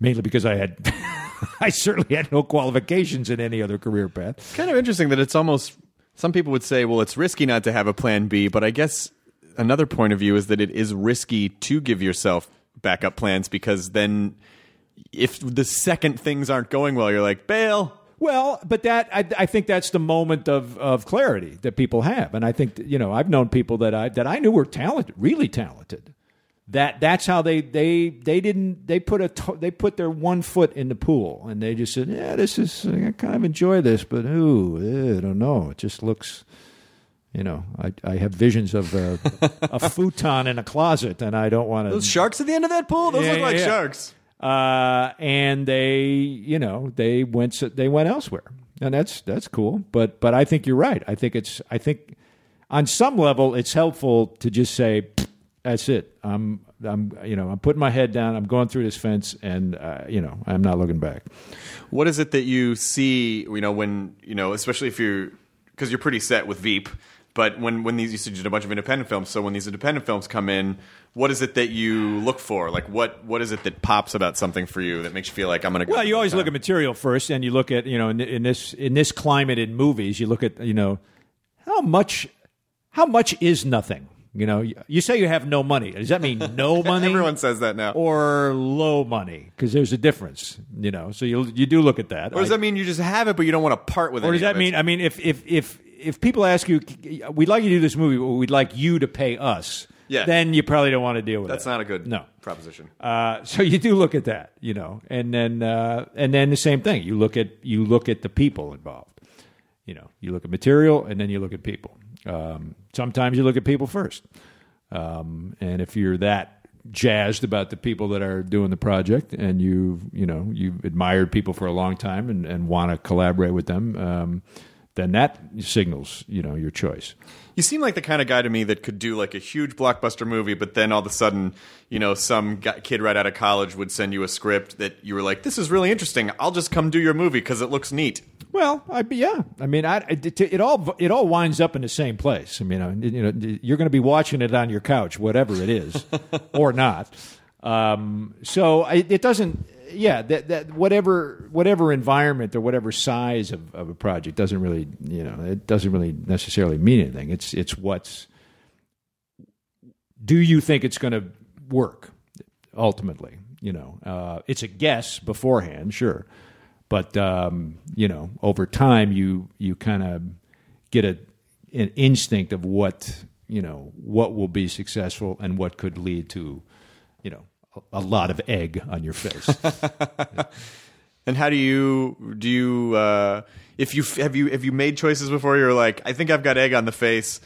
mainly because I had, I certainly had no qualifications in any other career path. Kind of interesting that it's almost some people would say, well, it's risky not to have a plan B, but I guess another point of view is that it is risky to give yourself backup plans because then if the second things aren't going well, you're like, bail. Well, but that I, I think that's the moment of, of clarity that people have, and I think that, you know I've known people that I that I knew were talented, really talented, that that's how they they they didn't they put a they put their one foot in the pool and they just said yeah this is I kind of enjoy this but ooh eh, I don't know it just looks you know I I have visions of a, a futon in a closet and I don't want to Those sharks at the end of that pool? Those Yeah, look yeah, like yeah. sharks. Uh, and they you know they went they went elsewhere. And that's that's cool. But but I think you're right. I think it's I think on some level it's helpful to just say that's it. I'm I'm you know I'm putting my head down. I'm going through this fence and uh, you know I'm not looking back. What is it that you see, you know, when, you know, especially if you're, because you're pretty set with Veep, but when, when these, you said you did a bunch of independent films, so when these independent films come in, what is it that you look for? Like, what, what is it that pops about something for you that makes you feel like I'm going to go? Well, you always look at material first, and you look at you know in, in this in this climate in movies, you look at you know how much how much is nothing. You know, you- you say you have no money. Does that mean no money? Everyone says that now. or low money because there's a difference. You know, so you you do look at that. Or does I- that mean you just have it, but you don't want to part with it? or does that mean? I mean, if if if if people ask you, we'd like you to do this movie, but we'd like you to pay us. Yeah. Then you probably don't want to deal with it. that's that. not a good no. proposition? Uh, so you do look at that, you know, and then uh, and then the same thing. You look at you look at the people involved. You know, you look at material, and then you look at people. Um, sometimes you look at people first, um, and if you're that jazzed about the people that are doing the project, and you've you know you've admired people for a long time and, and want to collaborate with them, um, then that signals you know your choice. You seem like the kind of guy to me that could do like a huge blockbuster movie, but then all of a sudden, you know, some guy, kid right out of college would send you a script that you were like, "This is really interesting. I'll just come do your movie because it looks neat." Well, I yeah. I mean, I, it, it all it all winds up in the same place. I mean, you know, you're going to be watching it on your couch, whatever it is, or not. Um, so I, it doesn't. Yeah, that, that whatever whatever environment or whatever size of, of a project doesn't really you know it doesn't really necessarily mean anything. It's it's what's. Do you think it's going to work? Ultimately, you know, uh, it's a guess beforehand, sure but um, you know over time you you kind of get a an instinct of what you know what will be successful and what could lead to a, lot of egg on your face And how do you do you uh, if you have you have you made choices before? You're like, I think I've got egg on the face,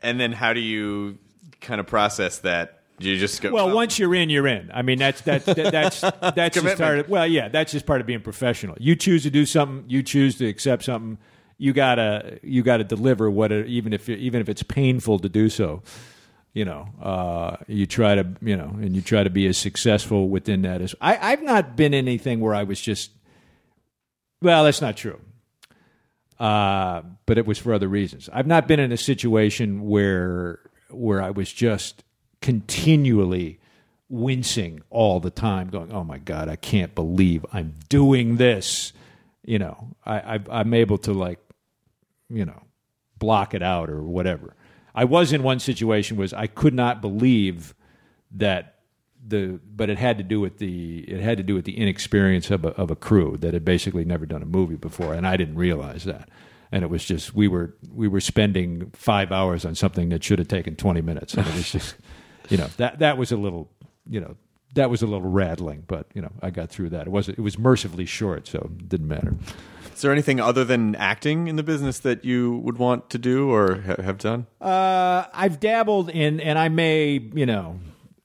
and then how do you kind of process that? Do you just go? well once you're in you're in i mean that's that's that, that's that's just part of well yeah that's just part of being professional you choose to do something you choose to accept something you gotta you gotta deliver what it, even if even if it's painful to do so you know uh, you try to you know and you try to be as successful within that as I, i've not been anything where i was just well that's not true. Uh, but it was for other reasons. I've not been in a situation where where i was just continually wincing all the time going oh my god i can't believe i'm doing this. You know I, I i'm able to like you know block it out or whatever i was in one situation was i could not believe that the but it had to do with the it had to do with the inexperience of a, of a crew that had basically never done a movie before and i didn't realize that. And it was just we were we were spending five hours on something that should have taken 20 minutes and it was just you know that that was a little you know that was a little rattling but you know i got through that. It was it was mercifully short so it didn't matter Is there anything other than acting in the business that you would want to do or ha- have done? Uh, I've dabbled in, and I may, you know,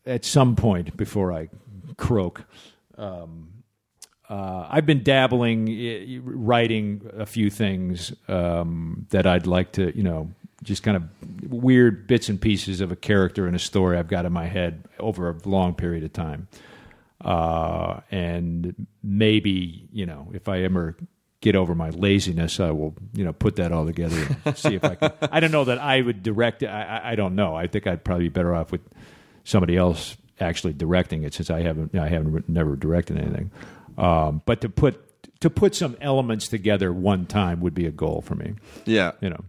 at some point before I croak. Um, uh, I've been dabbling, writing a few things um, that I'd like to, you know, just kind of weird bits and pieces of a character and a story I've got in my head over a long period of time. Uh, and maybe, you know, if I ever get over my laziness, I will, you know, put that all together and see if I can. I don't know that I would direct it. I, I- I don't know. I think I'd probably be better off with somebody else actually directing it since I haven't, I haven't never directed anything. Um, but to put, to put some elements together one time would be a goal for me, Yeah. you know.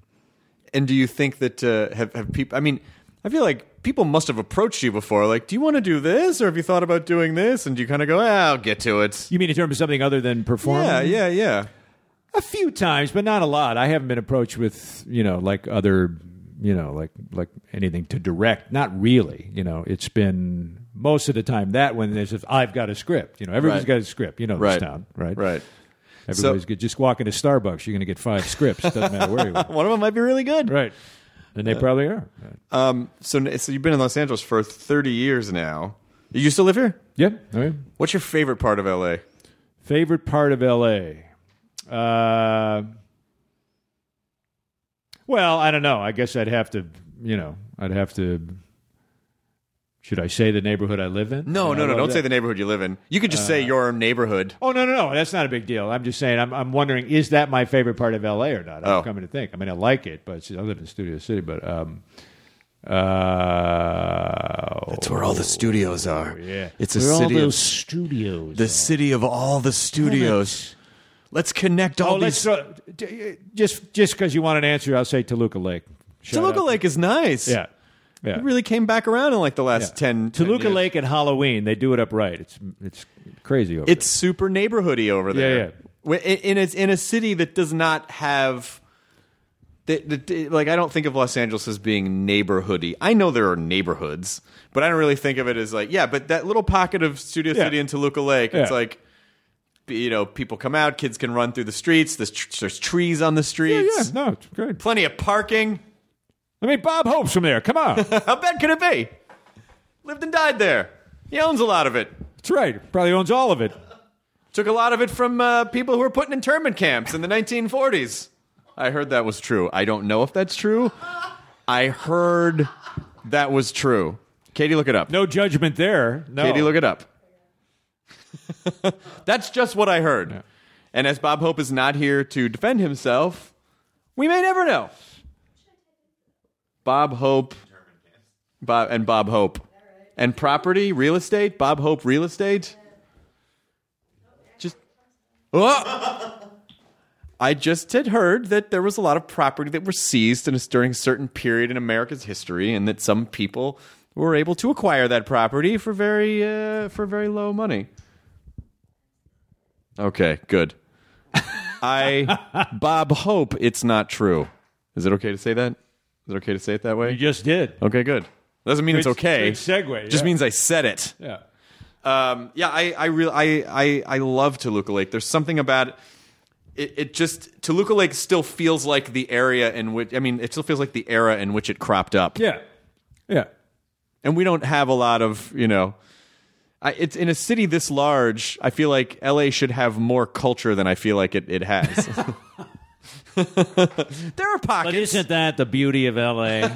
And do you think that uh, have have people? I mean, I feel like people must have approached you before. Like, do you want to do this, or have you thought about doing this? And do you kind of go, ah, "I'll get to it." You mean in terms of something other than performing? Yeah, yeah, yeah. A few times, but not a lot. I haven't been approached with, you know, like other, you know, like like anything to direct. Not really. You know, it's been most of the time that when there's "I've got a script. You know, everybody's Right. got a script. You know, Right. this town, right? Right. Everybody's good. Just walk into Starbucks, you're going to get five scripts. Doesn't matter where you are. One of them might be really good. Right. And they probably are. Um, so, so you've been in Los Angeles for 30 years now. You still live here? Yep. All right. What's your favorite part of LA? Favorite part of L.A. Uh, well, I don't know. I guess I'd have to, you know, I'd have to. Should I say the neighborhood I live in? No, no, no. Don't that. say the neighborhood you live in. You could just say your neighborhood. Oh no, no, no. That's not a big deal. I'm just saying. I'm, I'm wondering, is that my favorite part of L.A. or not? I'm Oh. coming to think. I mean, I like it, but I live in Studio City. But um, uh, That's where all the studios are. yeah, It's a Where all city of- studios. The are. city of all the studios. Let's connect all Oh, let's these. throw, just just because you want an answer, I'll say Toluca Lake. Shout Toluca. Lake is nice. Yeah, yeah. It really came back around in like the last Yeah. 10 10 Toluca years. Lake at Halloween, they do it up right. It's it's crazy over there. It's super neighborhoody over there. Yeah, yeah. In, a, in a city that does not have. Like I don't think of Los Angeles as being neighborhoody. I know there are neighborhoods, but I don't really think of it as like yeah. But that little pocket of Studio Yeah. City and Toluca Lake, it's like you know people come out, kids can run through the streets. There's, tr- there's trees on the streets, Yeah, yeah, no, it's great. plenty of parking. I mean, Bob Hope's from there. Come on, How bad could it be? Lived and died there. He owns a lot of it. That's right. Probably owns all of it. Took a lot of it from uh, people who were put in internment camps in the 1940s. I heard that was true. I don't know if that's true. I heard that was true. Katie, look it up. No judgment there. No, Katie, look it up. that's just what I heard. And as Bob Hope is not here to defend himself, we may never know. Bob Hope, Bob and Bob Hope, and property, real estate. Bob Hope, real estate. Just, oh! I just had heard that there was a lot of property that were seized in a, during a certain period in America's history, and that some people were able to acquire that property for very uh, for very low money. Okay, good. I Bob Hope it's not true. Is it okay to say that? Is it okay to say it that way? You just did. Okay, good. Doesn't mean it's Good- okay. good segue, Just yeah. means I said it. Yeah. Um, yeah, I I really I, I I love Toluca Lake. There's something about it. It just Toluca Lake still feels like the area in which I mean, it still feels like the era in which it cropped up. Yeah. Yeah. and we don't have a lot of you know. I, it's in a city this large. I feel like LA should have more culture than I feel like it, it has. there are pockets. But isn't that the beauty of L.A.?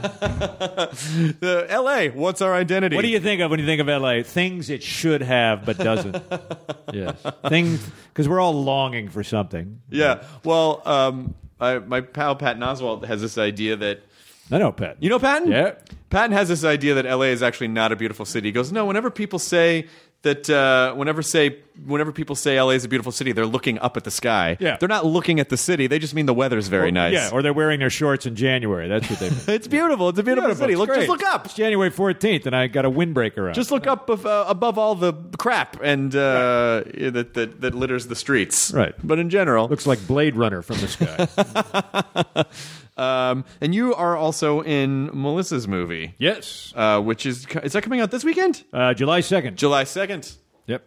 The LA, what's our identity? what do you think of when you think of L.A.? Things it should have but doesn't. yes. Things because we're all longing for something. Yeah. Well, um, I, my pal Pat Oswalt has this idea that I know, Pat. You know Patton? Yeah. Patton has this idea that LA is actually not a beautiful city. He goes, no, whenever people say that, uh, whenever say, whenever people say LA is a beautiful city, they're looking up at the sky. Yeah. They're not looking at the city. They just mean the weather's very nice. Yeah, or they're wearing their shorts in January. That's what they mean. it's beautiful. It's a beautiful, Beautiful. city. It's Look, just look up. It's January 14th, and I got a windbreaker on. Just look up of, uh, above all the crap and uh, yeah, that, that that litters the streets. Right. But in general, Looks like Blade Runner from the sky. um, and you are also in Melissa's movie, yes. uh, which is is that coming out this weekend? Uh, July 2nd. July second. Yep.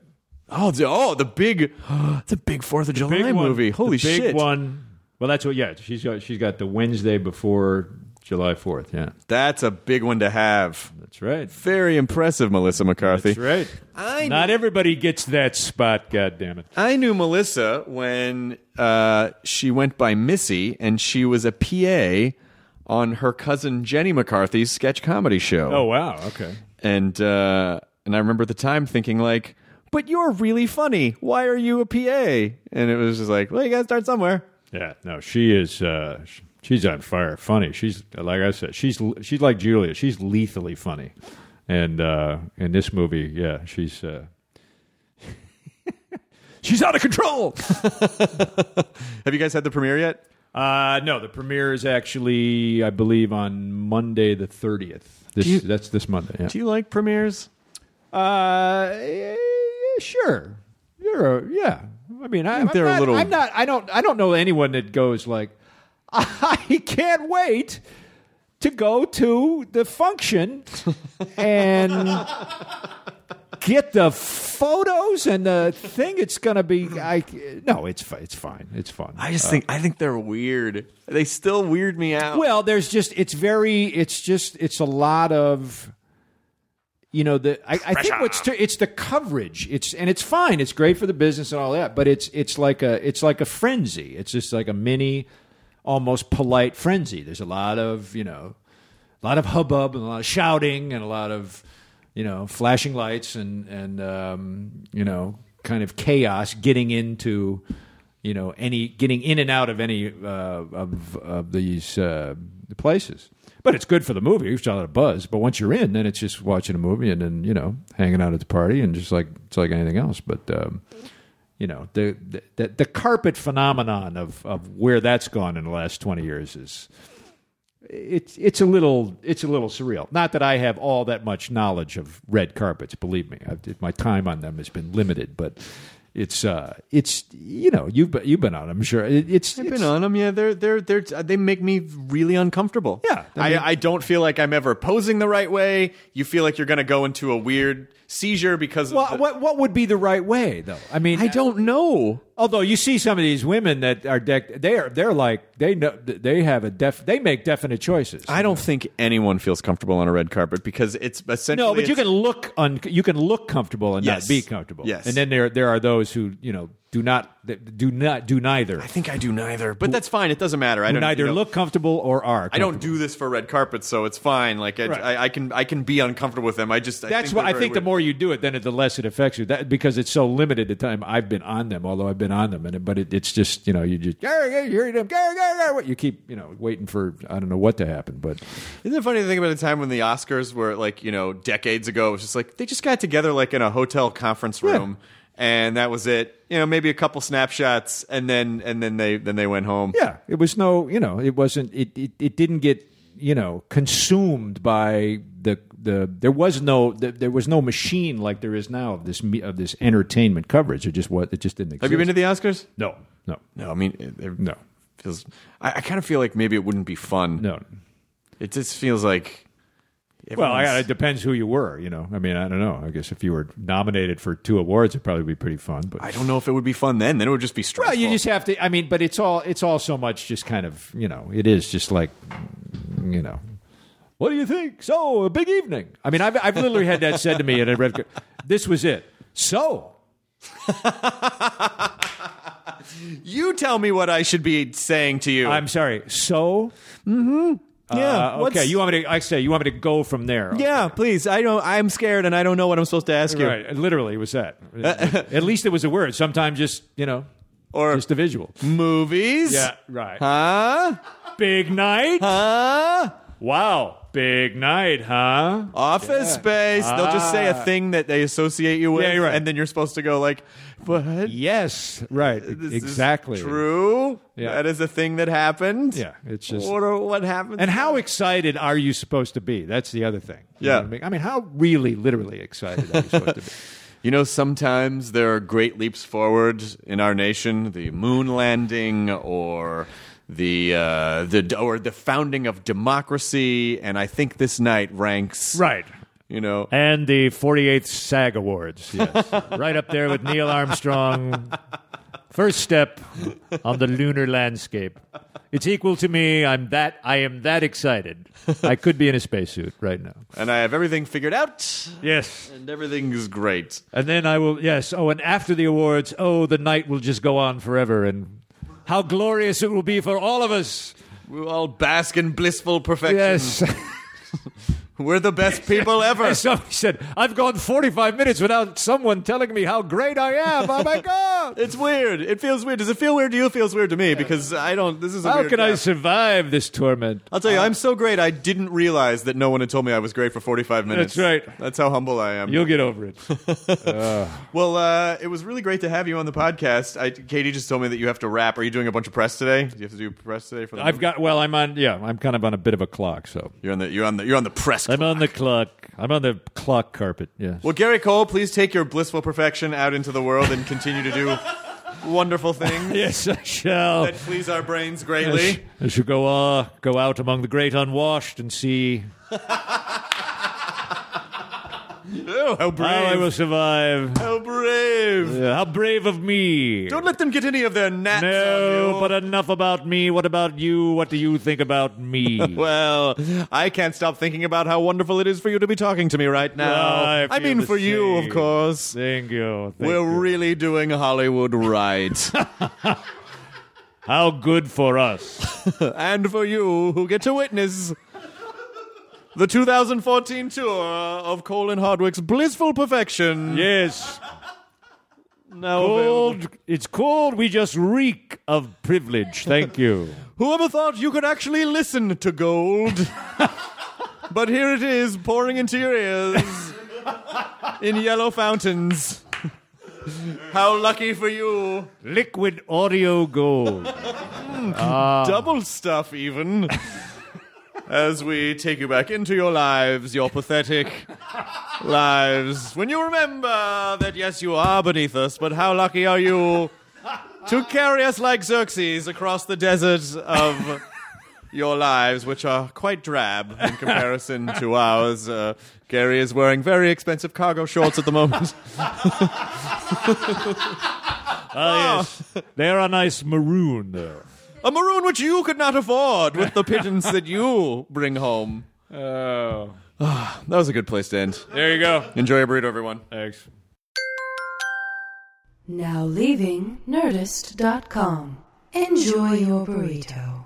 Oh, the, oh, the big, the big Fourth of July movie. Holy the big shit! one. Well, that's what. Yeah, she's got. She's got the Wednesday before July 4th. Yeah, That's a big one to have. that's right. Very impressive, Melissa McCarthy. That's right. I Not everybody gets that spot. God damn it. I knew Melissa when uh, she went by Missy, and she was a PA on her cousin Jenny McCarthy's sketch comedy show. Oh wow. Okay. and uh, and I remember at the time thinking like, "But you're really funny. Why are you a PA?" And it was just like, "Well, you got to start somewhere." Yeah. No, she is. Uh, sh- she's on fire. Funny. She's like I said. She's she's like Julia. She's lethally funny. And uh, in this movie, yeah, she's. Uh, she's out of control. Have you guys had the premiere yet? Uh, no, the premiere is actually, I believe, on Monday the thirtieth. This you- that's this Monday. Yeah. Do you like premieres? Uh, yeah, sure. You're a, yeah. I mean, I, think I'm they're a little- I'm not. I don't. I don't know anyone that goes like, I can't wait to go to the function and get the photos and the thing. It's going to be. I no, it's it's fine. It's fun. I just think uh, I think they're weird. They still weird me out. Well, there's just it's very it's just it's a lot of you know the I, I think what's it's the coverage it's and it's fine it's great for the business and all that but it's it's like a it's like a frenzy it's just like a mini almost polite frenzy there's a lot of you know a lot of hubbub and a lot of shouting and a lot of you know flashing lights and and um, you know kind of chaos getting into you know any getting in and out of any uh, of of these uh, places. But it's good for the movie. It's a lot of buzz. But once you're in, then it's just watching a movie and then you know hanging out at the party and just like it's like anything else. But um, you know the, the the carpet phenomenon of of where that's gone in the last twenty years is it's it's a little it's a little surreal. Not that I have all that much knowledge of red carpets. Believe me, I've, my time on them has been limited, but. It's uh, it's you know you've been, you've been on. I'm sure it, it's I've it's- been on them. Yeah, they're they're they're they make me really uncomfortable. Yeah, I I, I, don't feel like I'm ever posing the right way. You feel like you're going to go into a weird seizure because of Well, the- what what would be the right way though? I mean, I don't know. Although you see some of these women that are decked, they are they're like they know they have a def they make definite choices. I don't think anyone feels comfortable on a red carpet because it's essentially no, but you can look un, you can look comfortable and Yes. not be comfortable. Yes. and then there there are those who you know do not do not do neither. I think I do neither, but that's fine. It doesn't matter. I don't neither you know, look comfortable or are. I don't do this for red carpets, so it's fine. Like I, Right. I, I can I can be uncomfortable with them. I just I That's think what I think. The more you do it, then it, the less it affects you. That because it's so limited the time I've been on them. Although I've been on them, and it, but it, it's just you know you just you hear them you keep you know waiting for I don't know what to happen. But Isn't it funny to think about a time when the Oscars were like, you know, decades ago, it was just like they just got together like in a hotel conference room and that was it. You know, maybe a couple snapshots and then and then they then they went home. Yeah, it was no, you know, it wasn't. It it, it didn't get you know consumed by the the. There was no the, there was no machine like there is now of this of this entertainment coverage. It just what it just didn't. Exist. Have you been to the Oscars? No, no, No, I mean it, it no, feels I, I kind of feel like maybe it wouldn't be fun. no. It just feels like Well, I, it depends who you were. You know, I mean, I don't know. I guess if you were nominated for two awards, it'd probably be pretty fun. But I don't know if it would be fun then. Then it would just be stressful. Well, you just have to. I mean, but it's all it's all so much just kind of you know it is just like you know. What do you think? So a big evening. I mean, I've I've literally had that said to me at a red. This was it. So you tell me what I should be saying to you. I'm sorry. So mm-hmm. Yeah. uh, okay. You want me to? I say you want me to go from there. Yeah, please. I don't. I'm scared, and I don't know what I'm supposed to ask you. Right. Literally, it was that. At least it was a word. Sometimes just you know, Or just a visual. movies. Yeah. Right. Huh? Big night. Huh? Wow. Big night, huh? Office space. They'll just say a Ah. thing that they associate you with, Yeah, right. and then you're supposed to go like, "What? Yes. Right. This is exactly. true. Yeah. That is a thing that happened. Yeah. It's just. What, are- what happened? And how excited are you supposed to be? That's the other thing. You Yeah. what I mean? I mean, how really, literally excited are you supposed to be? You know, sometimes there are great leaps forward in our nation, the moon landing or the uh, the or the founding of democracy, and I think this night ranks Right. You know, And the 48th SAG Awards. Yes. right up there with Neil Armstrong. First step on the lunar landscape. It's equal to me. I'm that I am that excited. I could be in a spacesuit right now. and I have everything figured out, Yes. and everything is great. And then I will yes, oh and after the awards, oh the night will just go on forever and how glorious it will be for all of us. We'll all bask in blissful perfection. Yes. We're the best people ever. Somebody said, I've gone 45 minutes without someone telling me how great I am. Oh my God. It's weird. It feels weird. Does it feel weird to you? It feels weird to me because I don't. This is a How weird can I gap. survive this torment? I'll tell you, I'm so great. I didn't realize that no one had told me I was great for 45 minutes. That's right. That's how humble I am. You'll get over it. well, uh, it was really great to have you on the podcast. I, Katie just told me that you have to rap. Are you doing a bunch of press today? Do you have to do press today for the? I've movie? got, well, I'm on, yeah, I'm kind of on a bit of a clock, so. You're on the. You're on the. You're on the press. I'm on the clock. I'm on the clock carpet, yes. Well, Gary Cole, please take your blissful perfection out into the world and continue to do wonderful things Yes, I shall. that please our brains I, sh- greatly. I shall go uh, go out among the great unwashed and see Oh, how brave! how I will survive. How brave! Yeah, how brave of me. Don't let them get any of their gnats on no, you. but enough about me. What about you? What do you think about me? Well, I can't stop thinking about how wonderful it is for you to be talking to me right now. I I mean, for you, of course. Thank you. Thank We're you. really doing Hollywood right. how good for us. and for you who get to witness the 2014 tour of Cole and Hardwick's Blissful Perfection. yes. Now available. Cold. It's called We just reek of privilege. Thank you. Whoever thought you could actually listen to gold? but here it is, pouring into your ears in yellow fountains. How lucky for you. Liquid audio gold. Hmm, ah. Double stuff, even. As we take you back into your lives, your pathetic lives. When you remember that, yes, you are beneath us, but how lucky are you to carry us like Xerxes across the desert of your lives, which are quite drab in comparison to ours. Uh, Gary is wearing very expensive cargo shorts at the moment. Ah, yes. They're a nice maroon, though. A maroon which you could not afford with the pigeons that you bring home. Oh. Ah, that was a good place to end. There you go. Enjoy your burrito, everyone. Thanks. Now leaving Nerdist.com. Enjoy your burrito.